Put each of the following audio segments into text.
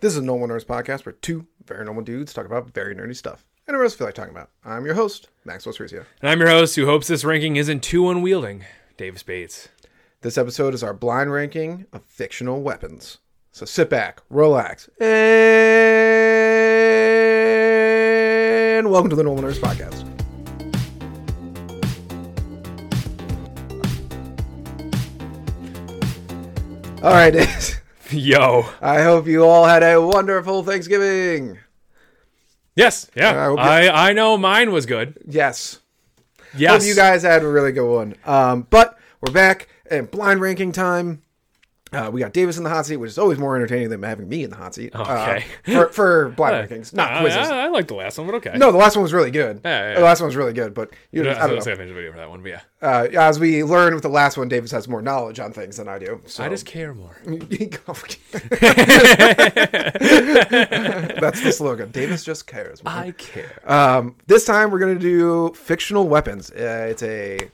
This is a Normal Nerds podcast where two very normal dudes talk about very nerdy stuff. And else feel like talking about. I'm your host, Maxwell Cerizio. And I'm your host who hopes this ranking isn't too unwielding, Davis Bates. This episode is our blind ranking of fictional weapons. So sit back, relax, and welcome to the Normal Nerds podcast. All right, Dave. Yo. I hope you all had a wonderful Thanksgiving. Yes, yeah. you- I, I know mine was good. Yes. Yes. Hope you guys had a really good one. Um, but we're back and blind ranking time. Uh, we got Davis in the hot seat, which is always more entertaining than having me in the hot seat. uh, Okay. for, for blind rankings, not I, quizzes. I, I like the last one, but okay. no, the last one was really good. Yeah, yeah, yeah. The last one was really good, but you know, I I don't know. gonna finish the video for that one, but yeah. Uh, as we learned with the last one, Davis has more knowledge on things than I do. So. I just care more. That's the slogan. Davis just cares. man. I care. Um, this time we're going to do fictional weapons. Uh, it's a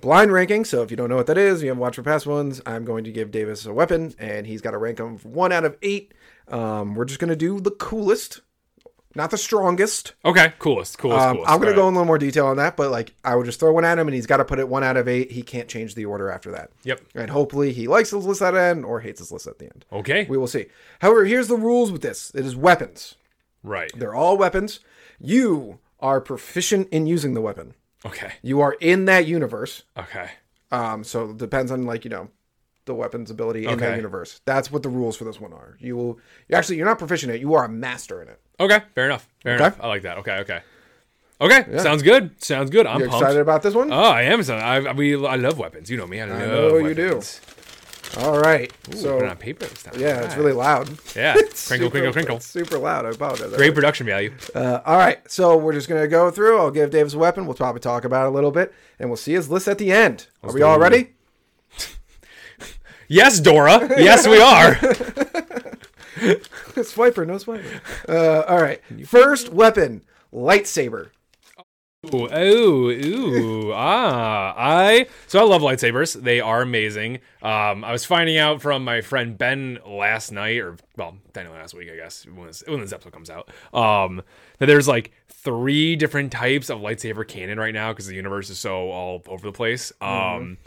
blind ranking, so if you don't know what that is, you haven't watched our past ones, I'm going to give Davis a weapon, and he's got to rank them one out of eight. Um, we're just going to do the coolest, not the strongest. Okay, coolest, coolest, Um, coolest. I'm going to go in a little more detail on that, but like I would just throw one at him, and he's got to put it one out of eight. He can't change the order after that. Yep. And hopefully he likes his list at the end or hates his list at the end. Okay. We will see. However, here's the rules with this: it is weapons. right. They're all weapons. You are proficient in using the weapon. Okay. You are in that universe. Okay. Um, so it depends on like you know the weapon's ability in that universe. That's what the rules for this one are. You will you actually you're not proficient in it. You are a master in it. Okay. Fair enough. Fair Okay. enough. I like that. Okay. Okay. Okay. Sounds good. Sounds good. I'm excited about this one? Oh, I am. I, I, we, I love weapons. You know me. I, love know you do. All right. Ooh, so on paper this time. yeah, it's really loud. Yeah. It's crinkle, super- crinkle, crinkle. super loud. I apologize. Great production value. Uh, all right, so we're just gonna go through. I'll give Davis a weapon. We'll probably talk about it a little bit, and we'll see his list at the end. Are we all ready? Yes, Dora. Yes, we are. swiper, no swiper. Uh, all right, first weapon, lightsaber. Ooh, ooh, ooh, ah, I so I love lightsabers. They are amazing. Um, I was finding out from my friend Ben last night, or well, technically last week, I guess, when this, when this episode comes out. Um, that there's like three different types of lightsaber canon right now because the universe is so all over the place. Um,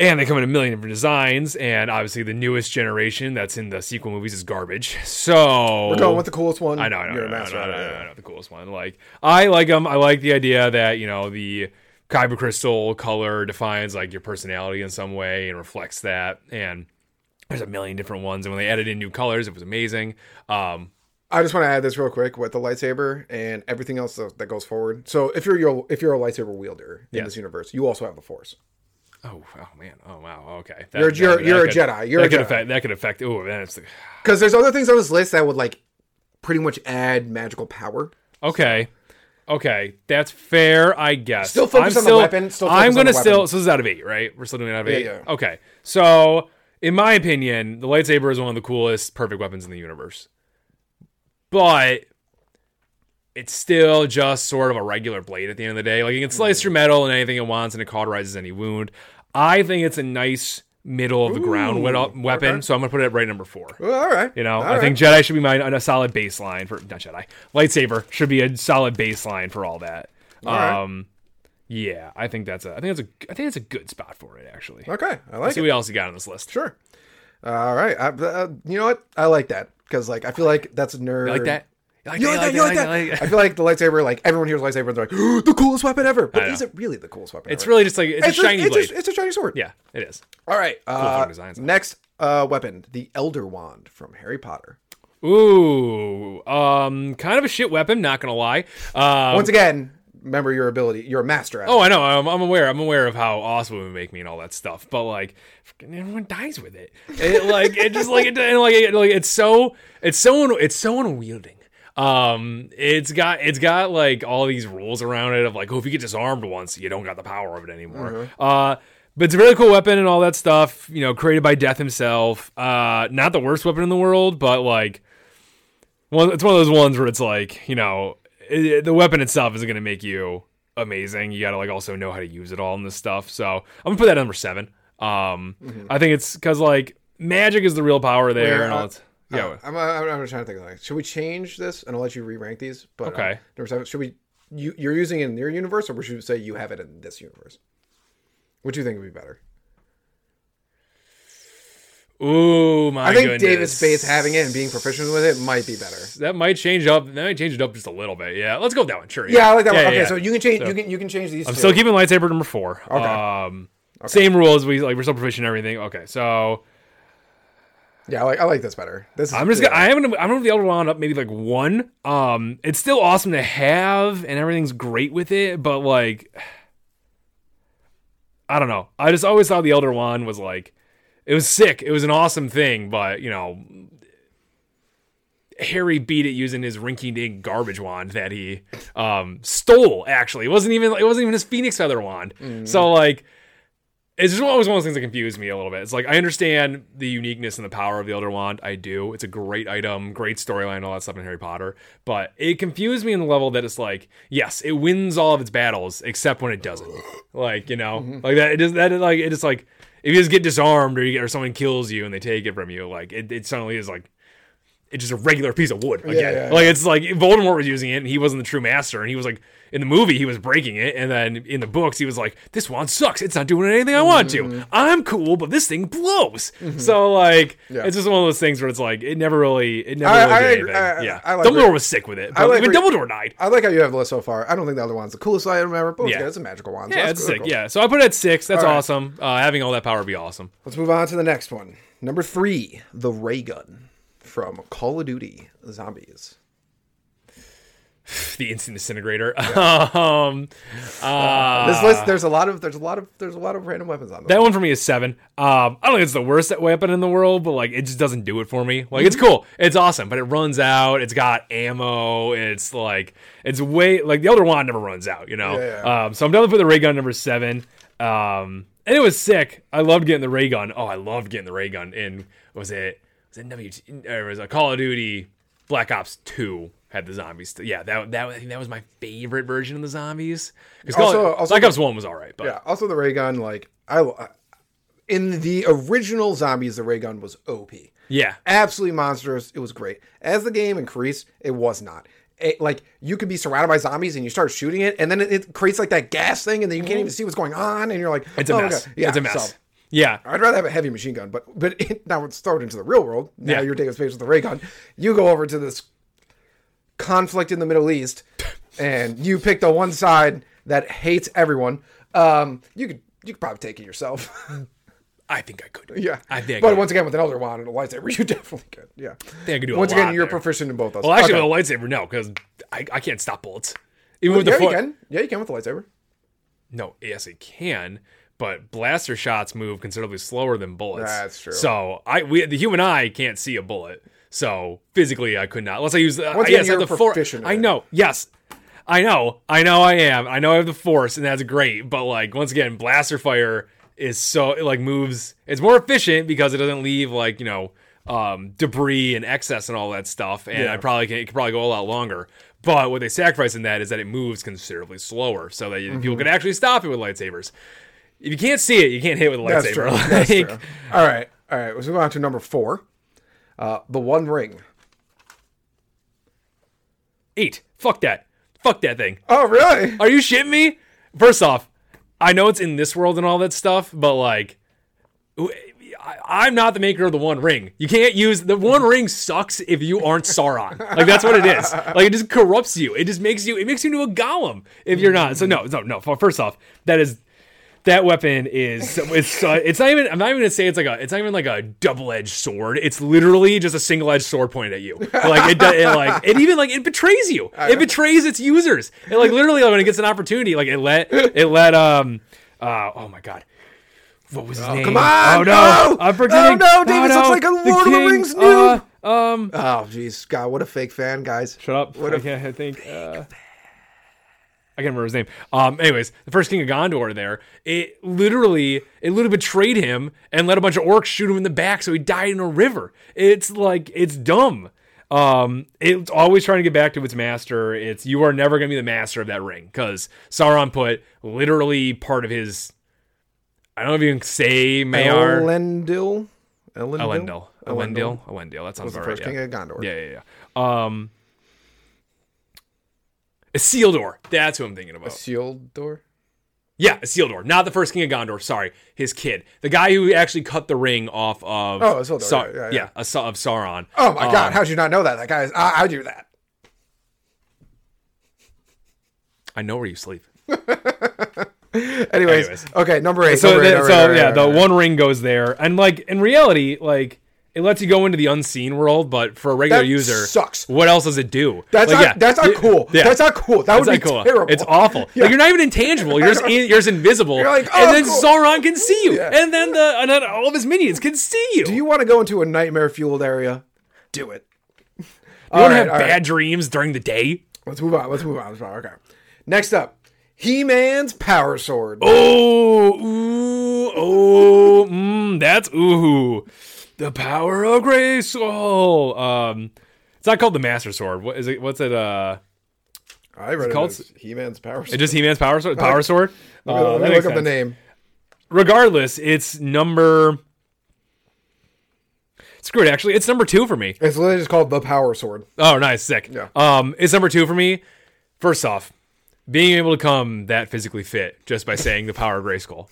and they come in a million different designs, and obviously the newest generation that's in the sequel movies is garbage. So We're going with the coolest one. I know, I know, You're I a know, master I know, it, I know. I know, the coolest one. Like, I like them. I like the idea that you know the kyber crystal color defines like your personality in some way and reflects that. And there's a million different ones, and when they added in new colors, it was amazing. Um, I just want to add this real quick with the lightsaber and everything else that goes forward. So if you're your if you're a lightsaber wielder in this universe, you also have the Force. Oh, oh man, oh wow, okay. That, You're- you're- you're a Jedi. You're that a could Jedi. affect. That could affect. Oh, man, it's Because there's other things on this list that would like pretty much add magical power. Okay. Okay, that's fair, I guess. Still focus I'm on the weapon, still I'm gonna still. So this is out of eight, right? We're still doing it out of eight. yeah. Okay. So, in my opinion, the lightsaber is one of the coolest, perfect weapons in the universe. But it's still just sort of a regular blade at the end of the day. Like it can slice through metal and anything it wants, and it cauterizes any wound. I think it's a nice middle of the ground Ooh, weapon, okay. so I'm gonna put it right number four. Well, all right. You know, All I right. think Jedi should be my a solid baseline for not Jedi. Lightsaber should be a solid baseline for all that. right. um yeah, I think that's a I think that's a I think it's a good spot for it actually. Okay, I like Let's see it. what else you got on this list. Sure. All right. I, uh, you know what? I like that because like I feel like that's a nerd. You like that? You like You like that? You like that? I feel like the lightsaber, like everyone hears lightsaber and they're like, the coolest weapon ever. But is it really the coolest weapon? It's ever? really just like it's, it's a shiny it's blade. A, it's a shiny sword. yeah, it is. All right. Uh, next uh, weapon, the Elder Wand from Harry Potter. Ooh, um, kind of a shit weapon. Not gonna lie. Um, Once again, remember your ability. You're a master at it. Oh, I know. I'm, I'm aware. I'm aware of how awesome it would make me and all that stuff. But like, everyone dies with it. It like it just like it like it, like it's so it's so un- it's so unwielding. Um, it's got it's got like all these rules around it of like, oh, if you get disarmed once, you don't got the power of it anymore. Uh. But it's a really cool weapon and all that stuff, you know, created by Death himself. Uh, not the worst weapon in the world, but like, one, it's one of those ones where it's like, you know, it, the weapon itself isn't going to make you amazing. You got to like also know how to use it all in this stuff. So I'm gonna put that at number seven. Um, I think it's because like magic is the real power there, Yeah, and all. uh, Yeah. Uh, I'm, I'm, I'm trying to think. Like, should we change this and I'll let you re-rank these? But uh, Okay. number seven. Should we? You you're using it in your universe, or should we say you have it in this universe? What do you think would be better? Ooh, my I think goodness. Davis Bates having it and being proficient with it might be better. that might change up. That might change it up just a little bit. Yeah, let's go with that one. Sure. Yeah, I like that Yeah, one. Okay, yeah. so you can change. You can you can change these. I'm two. still keeping lightsaber number four. Okay. Um, same rules. We like we're still proficient in everything. Okay, so Yeah, I like I like this better. This is, I'm just yeah. gonna, I haven't I'm gonna the Elder Wand up maybe like one. Um, it's still awesome to have and everything's great with it, but like I don't know. I just always thought the Elder Wand was like it was sick. It was an awesome thing, but you know. Harry beat it using his rinky-dink garbage wand that he um, stole. Actually, it wasn't even it wasn't even his phoenix feather wand. So like, it's just always one of those things that confuse me a little bit. It's like I understand the uniqueness and the power of the Elder Wand. I do. It's a great item, great storyline, all that stuff in Harry Potter. But it confused me in the level that it's like, yes, it wins all of its battles except when it doesn't. Like you know, mm-hmm. like that. It is that. Like it is like if you just get disarmed or you get, or someone kills you and they take it from you, like it, it suddenly is like it's just a regular piece of wood again. yeah, like it's like Voldemort was using it and he wasn't the true master and he was like in the movie he was breaking it and then in the books he was like this wand sucks it's not doing anything I want Mm-hmm. to I'm cool but this thing blows so like Yeah. it's just one of those things where it's like it never really it never I- really I did agree. anything I- yeah I like Dumbledore re- was sick with it I but like even re- Dumbledore died I like how you have the list so far. I don't think the other one's the coolest item ever, but Yeah. it's a magical wand. so yeah that's it's cool, sick cool. yeah so I put it at six that's All right. awesome uh, having all that power would be awesome Let's move on to the next one. Number three, the ray gun from Call of Duty Zombies. the instant disintegrator um uh, This list, there's a lot of there's a lot of there's a lot of random weapons on. That one for me is seven. Um, I don't think it's the worst weapon in the world, but like it just doesn't do it for me. Like it's cool, it's awesome, but it runs out. It's got ammo. It's like it's way like the Elder one never runs out, you know. Yeah, yeah. Um, so I'm done with the ray gun number seven. Um, and it was sick. I loved getting the ray gun. Oh, I loved getting the ray gun in. Was it was it W? Or it was a Call of Duty Black Ops Two had the zombies. Yeah, that that I think that was my favorite version of the zombies. Because Also- also Black Ops One was all right, but yeah. Also, the ray gun, like I, in the original Zombies, the ray gun was OP. yeah. absolutely monstrous. It was great. As the game increased, it was not. It, like you could be surrounded by zombies and you start shooting it, and then it, it creates like that gas thing, and then you can't even mm-hmm. see what's going on, and you're like, It's a oh, mess. okay. Yeah, it's a mess. so yeah. I'd rather have a heavy machine gun, but but it, now it's thrown into the real world. Now Yeah. you're taking space with the ray gun. You go over to this conflict in the Middle East, and you pick the one side that hates everyone. Um, you could you could probably take it yourself. I think I could. yeah, I think. But could. once again, with an elder wand and a lightsaber, you definitely could. Yeah. I think I could do Once again, you're there. proficient in both those. Well, actually, Okay. with a lightsaber, no, because I, I can't stop bullets. Even with yeah, the you can. Yeah, you can with the lightsaber. No, yes, it can. But blaster shots move considerably slower than bullets. That's true. So I, we, the human eye can't see a bullet. So physically, I could not. Unless I use. Uh, Once yes, again, I have you're the for- proficient in I know. Yes, I know. I know. I am. I know. I have the force, and that's great. But like once again, blaster fire is so it like moves. It's more efficient because it doesn't leave like you know um, debris and excess and all that stuff. And Yeah. I probably can it could probably go a lot longer. But what they sacrifice in that is that it moves considerably slower, so that Mm-hmm. people can actually stop it with lightsabers. If you can't see it, you can't hit it with a That's lightsaber. true. That's Like, true. All right. All right. Let's move on to number four. Uh, the One Ring. Eight. Fuck that. Fuck that thing. Oh, really? Are you shitting me? First off, I know it's in this world and all that stuff, but like, I- I'm not the maker of the One Ring. You can't use the One Ring. Sucks if you aren't Sauron. Like that's what it is. Like it just corrupts you. It just makes you. It makes you into a Gollum if you're not. So no, no, no. First off, that is. That weapon is it's uh, it's not even I'm not even gonna say it's like a it's not even like a double edged sword. It's literally just a single edged sword pointed at you. Like it, does- it like it even like it betrays you. It betrays its users. It like literally like, when it gets an opportunity, like it let it let um uh oh my god. What was his name? come on, Oh no! no! I'm forgetting. Oh, no, Davis looks like a Lord of the king, Rings noob. uh, um, Oh, jeez. God, what a fake fan, guys. Shut up. What I a I think. Uh, I can't remember his name. Um, anyways, the first king of Gondor there, it literally, it literally betrayed him and let a bunch of orcs shoot him in the back, so he died in a river. It's like it's dumb. Um, it's always trying to get back to its master. It's you are never gonna be the master of that ring because Sauron put literally part of his. I don't know if you can say Maiar. Elendil. Elendil. Elendil. Elendil. Elendil. That sounds was the about first right. king Yeah. of Gondor. yeah, yeah, yeah. Um, Isildur. That's who I'm thinking about. A sealed door. Yeah, Isildur, not the first king of Gondor. Sorry, his kid, the guy who actually cut the ring off of Oh, Isildur, Sa- yeah, yeah, yeah. a Sa- of Sauron. Oh my god! Um, How'd you not know that? That guy is. I, I do that. I know where you sleep. Anyways, Anyways. okay, number eight. So, number eight, the, number so eight, yeah, right, the one ring goes there, and like in reality, like it lets you go into the unseen world, but for a regular That user, sucks. What else does it do? That's Like, not. yeah, That's not cool. Yeah. That's not cool. That It's would be cool. terrible. It's awful. Yeah. Like you're not even intangible. You're just in, you're just invisible. You're like, and oh, then cool. Sauron can see you, Yeah. and then the and then all of his minions can see you. Do you want to go into a nightmare fueled area? Do it. You want to have bad right. dreams during the day? Let's move on. Let's move on. Let's move on. Okay. Next up, He-Man's Power Sword. Oh, ooh, oh, mm, that's ooh, the power of Grayskull. Um, it's not called the Master Sword. What is it? What's it? Uh, I read it called- He-Man's Power Sword. just He-Man's Power Sword. Power Sword. Let me, Uh, let me look up the name. Regardless, it's number. Screw it. Actually, it's number two for me. It's literally just called the Power Sword. Oh, nice, sick. Yeah. Um, it's number two for me. First off, being able to come that physically fit just by saying the power of Grayskull.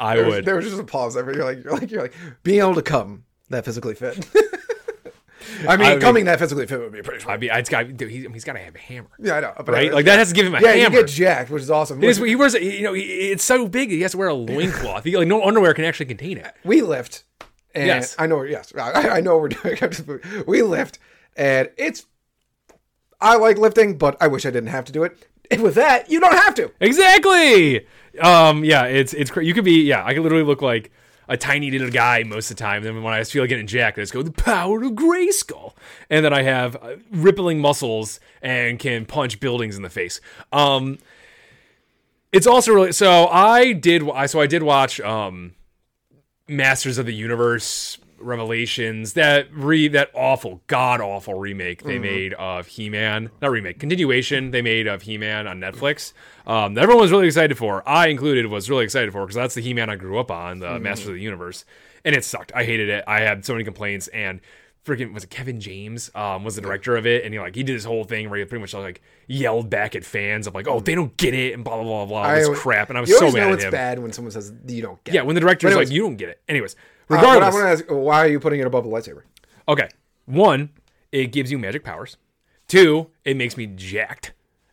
I There was, would. there was just a pause there. You're like, you're like, you're like, being able to come that physically fit. I mean, I mean- coming that physically fit would be pretty. I mean, it's got. Dude, he, he's got to have a hammer, Yeah, I know. But right? I- Like that has to give him a hammer. Yeah, hammer. you get jacked, which is awesome. He, he wears, a- you know, he- it's so big. He has to wear a loincloth. Like no underwear can actually contain it. we lift, and Yes. I know. Yes, I, I know what we're doing. we lift, and it's. I like lifting, but I wish I didn't have to do it. With that, you don't have to. Exactly. Um. Yeah. It's it's. You could be. Yeah. I could literally look like a tiny little guy most of the time. Then when I feel like getting jacked, I just go the power of Grayskull, and then I have uh, rippling muscles and can punch buildings in the face. Um. It's also really so. I did. I so I did watch. Um. Masters of the Universe Revelations that re that awful god awful remake they made of He-Man. Not remake continuation they made of He-Man on Netflix. Um, that everyone was really excited for. I included was really excited for because that's the He-Man I grew up on the Masters of the Universe. And it sucked. I hated it. I had so many complaints and freaking was it Kevin James um, was the director of it and he like he did this whole thing where he pretty much like yelled back at fans of like oh they don't get it and blah blah blah blah this always- crap and I was You so mad know at it's him. bad when someone says you don't get. yeah it. when the director's But like you don't get it. Anyways Uh, regardless I want to ask, why are you putting it above the lightsaber? Okay. One, it gives you magic powers. Two, it makes me jacked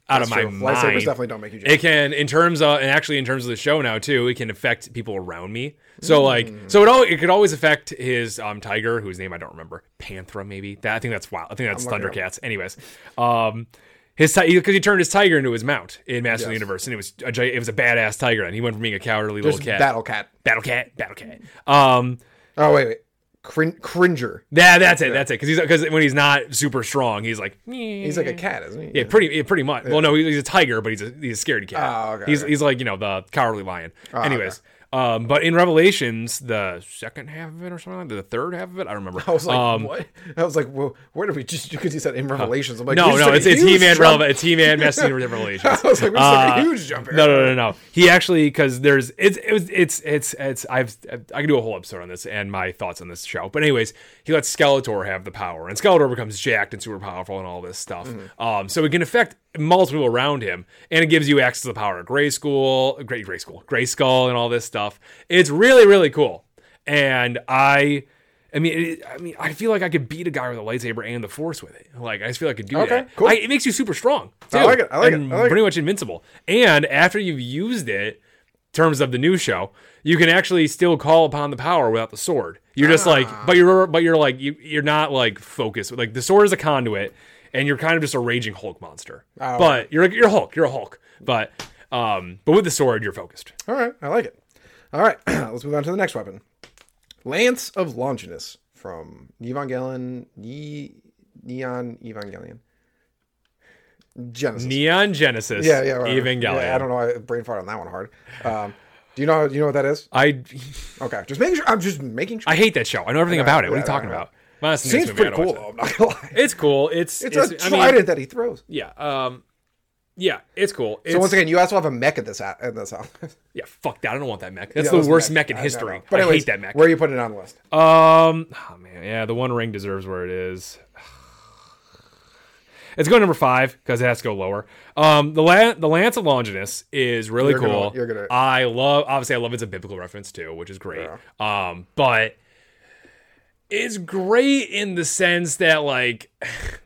out That's of my true. mind. Lightsabers definitely don't make you jacked. It can, in terms of, and actually in terms of the show now too, it can affect people around me. So like, Mm. so it all it could always affect his um tiger, whose name I don't remember, Panthra maybe. That I think that's wild. I think that's up. Thundercats. Anyways, um. His because he turned his tiger into his mount in Master of the Universe, and it was a, it was a badass tiger, and he went from being a cowardly little cat, Battle Cat. battle cat, battle cat. Um, Oh wait, wait, Crin- Cringer. yeah, that's it. That's it. Because he's because when he's not super strong, he's like He's like a cat, isn't he? yeah, pretty yeah, pretty much. Well, no, he's a tiger, but he's a he's a scaredy cat. Oh, okay, he's okay. he's like you know the cowardly lion. Anyways, um, but in Revelations, the second half of it or something, like that, the third half of it, I don't remember. I was like, um, what? I was like, well, where did we just? Because he said in Revelations. I'm like, no, no, it's it's He Man relevant. It's He Man Master of Revelations. I was like, we Uh, a huge jump here. No, no, no, no. He actually because there's it's it was it's it's it's I've I can do a whole episode on this and my thoughts on this show. But anyways, he lets Skeletor have the power, and Skeletor becomes jacked and super powerful and all this stuff. Mm-hmm. Um, so it can affect multiple around him, and it gives you access to the power of Gray School, Great Gray School, Gray Skull, and all this stuff. It's really really cool, and I. I mean, it, I mean, I feel like I could beat a guy with a lightsaber and the Force with it. Like, I just feel like I could do Okay, that. cool. I, it makes you super strong. Too, I like it, I like and it, I like it. pretty much invincible. And after you've used it, in terms of the new show, you can actually still call upon the power without the sword. You're just like, Ah. but you're, but you're like, you, you're not like focused. Like the sword is a conduit, and you're kind of just a raging Hulk monster. Oh, but you're like you're Hulk. You're a Hulk. But um, but with the sword, you're focused. All right, I like it. All right, let's move on to the next weapon. Lance of Longinus from Evangelion, ne- Neon Evangelion. Genesis. Neon Genesis. yeah, yeah, whatever. Evangelion. Yeah, I don't know. I brain fart on that one hard. Um, do you know? Do you know what that is? I Okay, just making sure. I'm just making sure. I hate that show. I know everything about it. What are you talking about? Honestly, Seems pretty cool though. I'm not gonna lie. It's cool. It's It's, a I mean, trident that he throws. yeah. Um, yeah, it's cool. It's, So once again, you also have a mech at this at, in this house. yeah, fuck that. I don't want that mech. That's Yeah, the those worst mech- in I know. history. But I anyways, hate that mech. Where are you putting it on the list? Um, oh man, yeah, the One Ring deserves where it is. It's going number five because it has to go lower. Um, the La- the Lance of Longinus is really You're gonna- cool. you're gonna- I love. Obviously, I love it's a biblical reference too, which is great. Um, but it's great in the sense that like.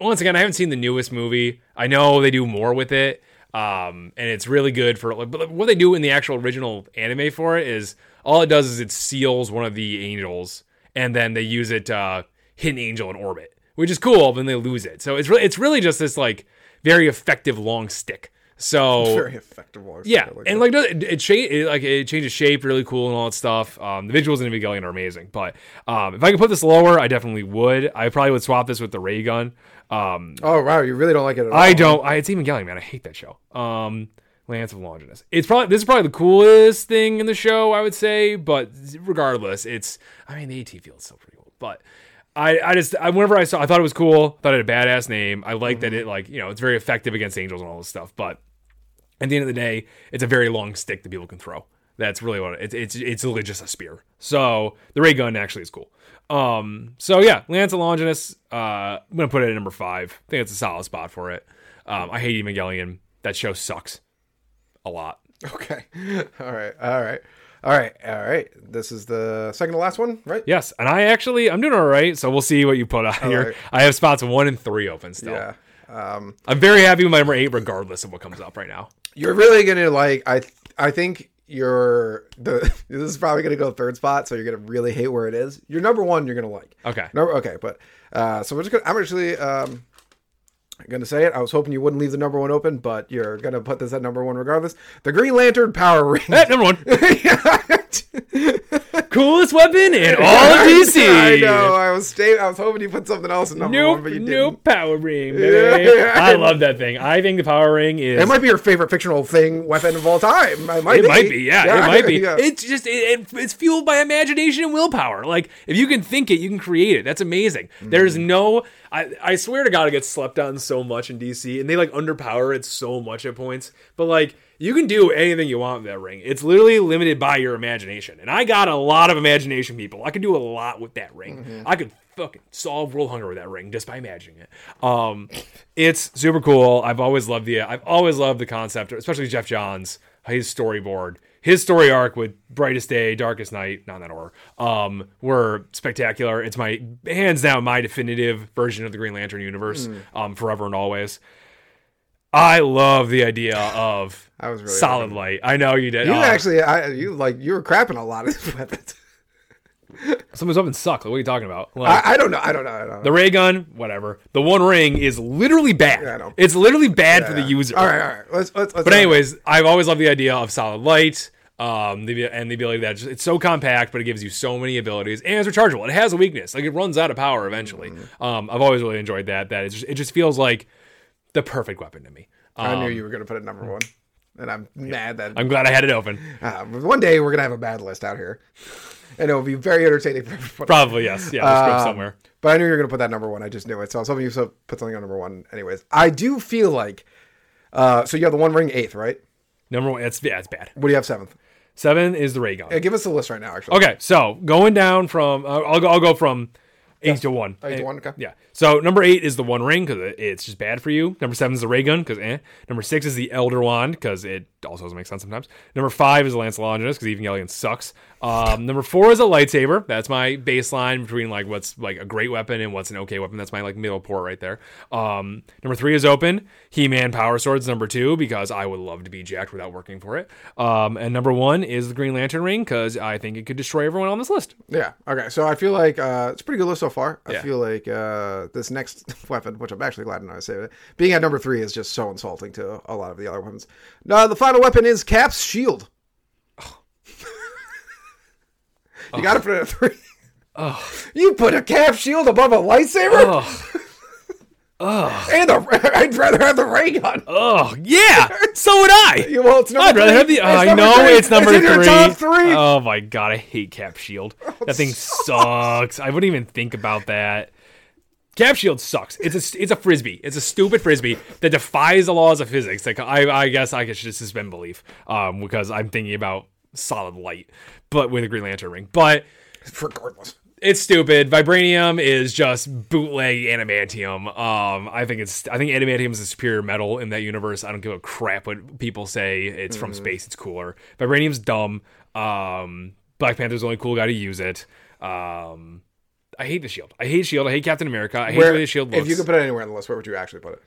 Once again, I haven't seen the newest movie. I know they do more with it, um, and it's really good for. Like, but what they do in the actual original anime for it is all it does is it seals one of the angels, and then they use it to hit an angel in orbit, which is cool. Then they lose it, so it's really it's really just this like very effective long stick. So Very effective. Yeah, like and that. like it, cha- it like it changes shape really cool and all that stuff. Um, the visuals in Evangelion are amazing, but um, if I could put this lower, I definitely would. I probably would swap this with the ray gun. Um, oh wow, you really don't like it at all. I don't. I, it's Evangelion, man. I hate that show. Um, Lance of Longinus. It's probably this is probably the coolest thing in the show, I would say. But regardless, it's. I mean, the AT field is still pretty cool, but. I, I just I, whenever I saw I thought it was cool thought it had a badass name I like that it like you know it's very effective against angels and all this stuff but at the end of the day, it's a very long stick that people can throw. That's really what it, it's. It's it's literally just a spear. So the ray gun actually is cool. Um. So yeah, Lance Longinus. Uh, I'm gonna put it at number five. I think it's a solid spot for it. Um. I hate Evangelion. That show sucks. A lot. Okay. All right. All right. All right. All right. This is the second to last one, right? Yes, and I actually I'm doing all right. So we'll see what you put out here. right. I have spots one and three open still. Yeah. Um, I'm very happy with my number eight, regardless of what comes up right now. you're really gonna like. I I think you're the. This is probably gonna go third spot, so you're gonna really hate where it is. Your number one, you're gonna like. Okay. No. Okay. But uh, so we're just gonna. I'm actually um. Gonna say it. I was hoping you wouldn't leave the number one open, but you're gonna put this at number one regardless. The Green Lantern Power Ring. Eh, number one, coolest weapon in all of DC. I know. I was stay. I was hoping you put something else in number one, but you didn't. nope, power ring. Yeah, baby. yeah. I love that thing. I think the power ring is. It might be your favorite fictional thing weapon of all time. It might, It might be, yeah, it might be. yeah. It's just it, it, it's fueled by imagination and willpower. Like if you can think it, you can create it. That's amazing. There's Mm-hmm. no, I I swear to God, it gets slept on so much in DC, and they like underpower it so much at points. But like you can do anything you want with that ring. It's literally limited by your imagination, and I got a lot of imagination, people. I could do a lot with that ring. Mm-hmm. I could fucking solve world hunger with that ring just by imagining it. Um, it's super cool. I've always loved the I've always loved the concept, especially Geoff Johns, his storyboard, his story arc with Brightest Day, Darkest Night, not in that order, um, were spectacular. It's my hands down my definitive version of the Green Lantern universe, um, forever and always. I love the idea of I was really solid hoping- light. I know you did. You Oh, actually, I you like you were crapping a lot of these weapons. someone's up and suck. Like, what are you talking about? Like, I, I don't know. I don't know. I don't know. The ray gun, whatever. The one ring is literally bad. Yeah, I know. It's literally bad for the user. All right. All right. Let's let's. let's But anyways, I've always loved the idea of solid light, um, the, and the ability that just, it's so compact, but it gives you so many abilities, and it's rechargeable. It has a weakness, like it runs out of power eventually. Mm-hmm. Um, I've always really enjoyed that. That it just, it just feels like the perfect weapon to me. I Um, knew you were gonna put it number one, and I'm mad that I'm glad I had it open. uh, one day we're gonna have a bad list out here, and it'll be very entertaining for everyone. Probably yes. Yeah, Um, somewhere. But I knew you were gonna put that number one. I just knew it. So I was hoping you so- put something on number one. Anyways, I do feel like. Uh, so you have the one ring eighth, right? Number one, it's yeah, it's bad. What do you have seventh? Seven is the ray gun. Yeah, give us the list right now. Actually. Okay, so going down from uh, I'll go I'll go from eight to one. Eight to one, okay. Yeah. So number eight is the One Ring because it's just bad for you. Number seven is the Ray Gun because eh. Number six is the Elder Wand because it also doesn't make sense sometimes. Number five is Lance Longinus because Evangelion sucks. Um, number four is a lightsaber. That's my baseline between like what's like a great weapon and what's an okay weapon. That's my like middle port right there. Um, number three is open. He-Man Power Swords number two because I would love to be jacked without working for it. Um, and number one is the Green Lantern Ring because I think it could destroy everyone on this list. Yeah. Okay. So I feel like uh, it's a pretty good list so far. I Yeah. feel like uh, this next weapon, which I'm actually glad to know I saved it, being at number three is just so insulting to a lot of the other weapons. Now the final weapon is Cap's shield. You got to put it at three. You put a Cap shield above a lightsaber, oh and the, I'd rather have the ray gun. Oh yeah, so would I. You- well, it's number I'd rather three. have the. It's I know three. it's number in your three. top three. Oh, Oh my god, I hate Cap Shield. That thing sucks. I wouldn't even think about that. Cap Shield sucks. It's a it's a frisbee. It's a stupid frisbee that defies the laws of physics. Like I, I guess I should just suspend belief, um, because I'm thinking about solid light, but with a Green Lantern ring. But Regardless. it's stupid. Vibranium is just bootleg adamantium. Um, I think it's I think adamantium is a superior metal in that universe. I don't give a crap what people say. It's from space. It's cooler. Vibranium's dumb. Um, Black Panther's the only cool guy to use it. Um, I hate the shield. I hate shield. I hate Captain America. I hate Where, the shield looks. if you could put it anywhere on the list, where would you actually put it?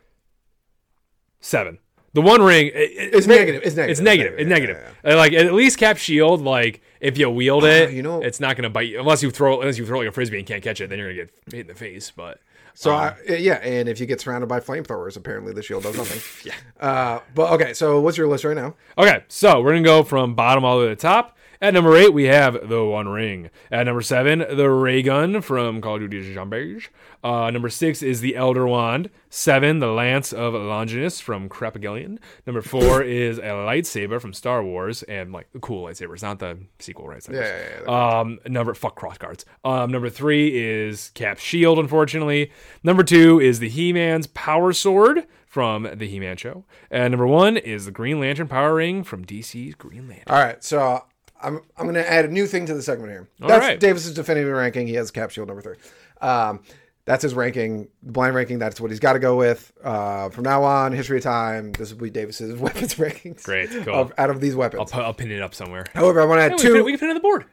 Seven. The One Ring. It, it- It's negative. It's negative. It's negative. It's Yeah, negative. Uh, Like at least Cap Shield, like if you wield it, you know- it's not gonna bite you unless you throw unless you throw like a frisbee and can't catch it. Then you're gonna get hit in the face. But So Um, I, yeah, and if you get surrounded by flamethrowers, apparently the shield does nothing. yeah. Uh, but okay, so what's your list right now? okay, so we're gonna go from bottom all the way to the top. At number eight, we have the One Ring. At number seven, the Ray Gun from Call of Duty Zombies. Uh, number six is the Elder Wand. Seven, the Lance of Longinus from Crapagillion. Number four is a lightsaber from Star Wars, and like the cool lightsabers, not the sequel lightsabers. Yeah, yeah, yeah, Um, number fuck cross guards. Um, number three is Cap Shield. Unfortunately, number two is the He Man's Power Sword from the He Man Show, and number one is the Green Lantern Power Ring from DC's Green Lantern. All right, so I'm I'm going to add a new thing to the segment here. All That's right. Davis's definitive ranking. He has Cap Shield number three. Um, that's his ranking, blind ranking. That's what he's got to go with uh, from now on. History of time. This will be Davis's weapons rankings. Great, cool. Of, out of these weapons. I'll, pu- I'll pin it up somewhere. However, I want to add Yeah, we, two. can, we can pin it on the board.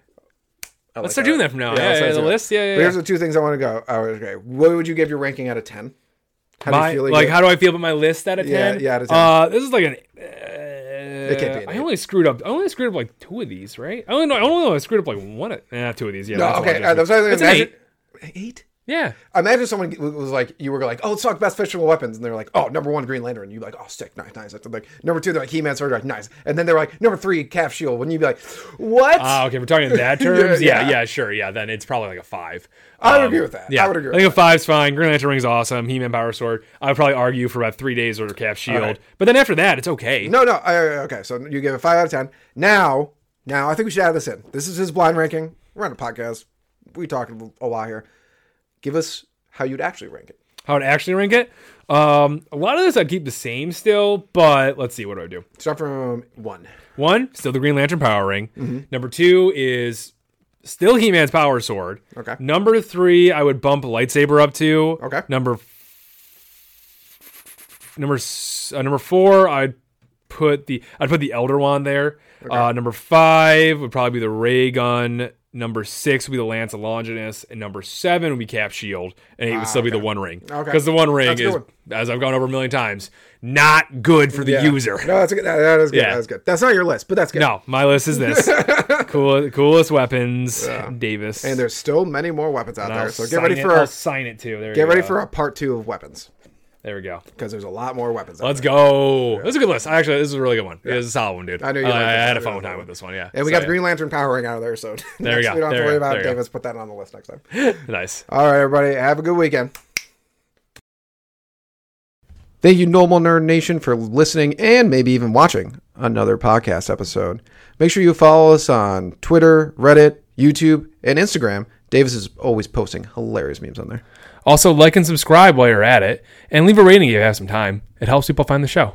I Let's like start doing that from now. on. Yeah, let's yeah, the list. Yeah, yeah. But here's the two things I want to go. Oh, okay. What would you give your ranking out of ten? How do My, you feel? like, how do I feel about my list out of Yeah, ten? yeah, out of 10. Uh, this is like an. Uh, can't be an I eight. only screwed up. I only screwed up like two of these, right? I only know. I only know I screwed up like one. Of, eh, two of these. Yeah. no, that's a lot okay. of Uh, that's what I was an eight. Eight. Yeah. Imagine someone was like, you were like, oh, let's talk best fictional weapons, and they're like, oh, number one, Green Lantern. And you're like, oh, sick, nice, nice. That's like number two, they're like He-Man sword, like nice, and then they're like number three, Calf Shield. Wouldn't you be like, what? Ah, okay. We're talking in that terms. Yeah, yeah, yeah. sure. Yeah, then it's probably like a five. I would Um, agree with that. Yeah, I would agree. I think a five's fine. Green Lantern Ring's awesome. He-Man Power Sword. I would probably argue for about three days or Cap Shield, right. but then after that, it's okay. no, no. Okay, so you give it five out of ten. Now, now I think we should add this in. This is his blind ranking. We're on a podcast. We talk a lot here. Give us how you'd actually rank it. How to actually rank it? Um, a lot of this I'd keep the same still, but let's see. What do I do? Start from one. One, still the Green Lantern Power Ring. Mm-hmm. Number two is still He Man's Power Sword. Okay. Number three, I would bump lightsaber up to. Okay. Number number uh, number four, I'd put the I'd put the Elder Wand there. Uh, number five would probably be the Ray Gun. Number six would be the Lance of Longinus, and number seven would be Cap Shield, and eight would still be the One Ring. Ah, Okay. Because the One Ring is, good as I've gone over a million times, not good for the Yeah. user. No, that's good. That, that is good. Yeah. That is good. That's not your list, but that's good. No, my list is this: cool, coolest weapons, Davis. And there's still many more weapons out And there. I'll So get ready it- for I'll a, sign it too. There get ready for a part two of weapons There we go. because there's a lot more weapons. Let's go. This is a good list. Actually, this is a really good one. It was a solid one, dude. I knew you uh, I, I had a fun time with this one. Yeah. And we So, got the Green Lantern power ring out of there, so There we go. we don't have There to worry go. about There it. Davis, put that on the list next time. Nice. All right, everybody, have a good weekend. Thank you, Normal Nerd Nation, for listening and maybe even watching another podcast episode. Make sure you follow us on Twitter, Reddit, YouTube, and Instagram. Davis is always posting hilarious memes on there. Also, like and subscribe while you're at it, and leave a rating if you have some time. It helps people find the show.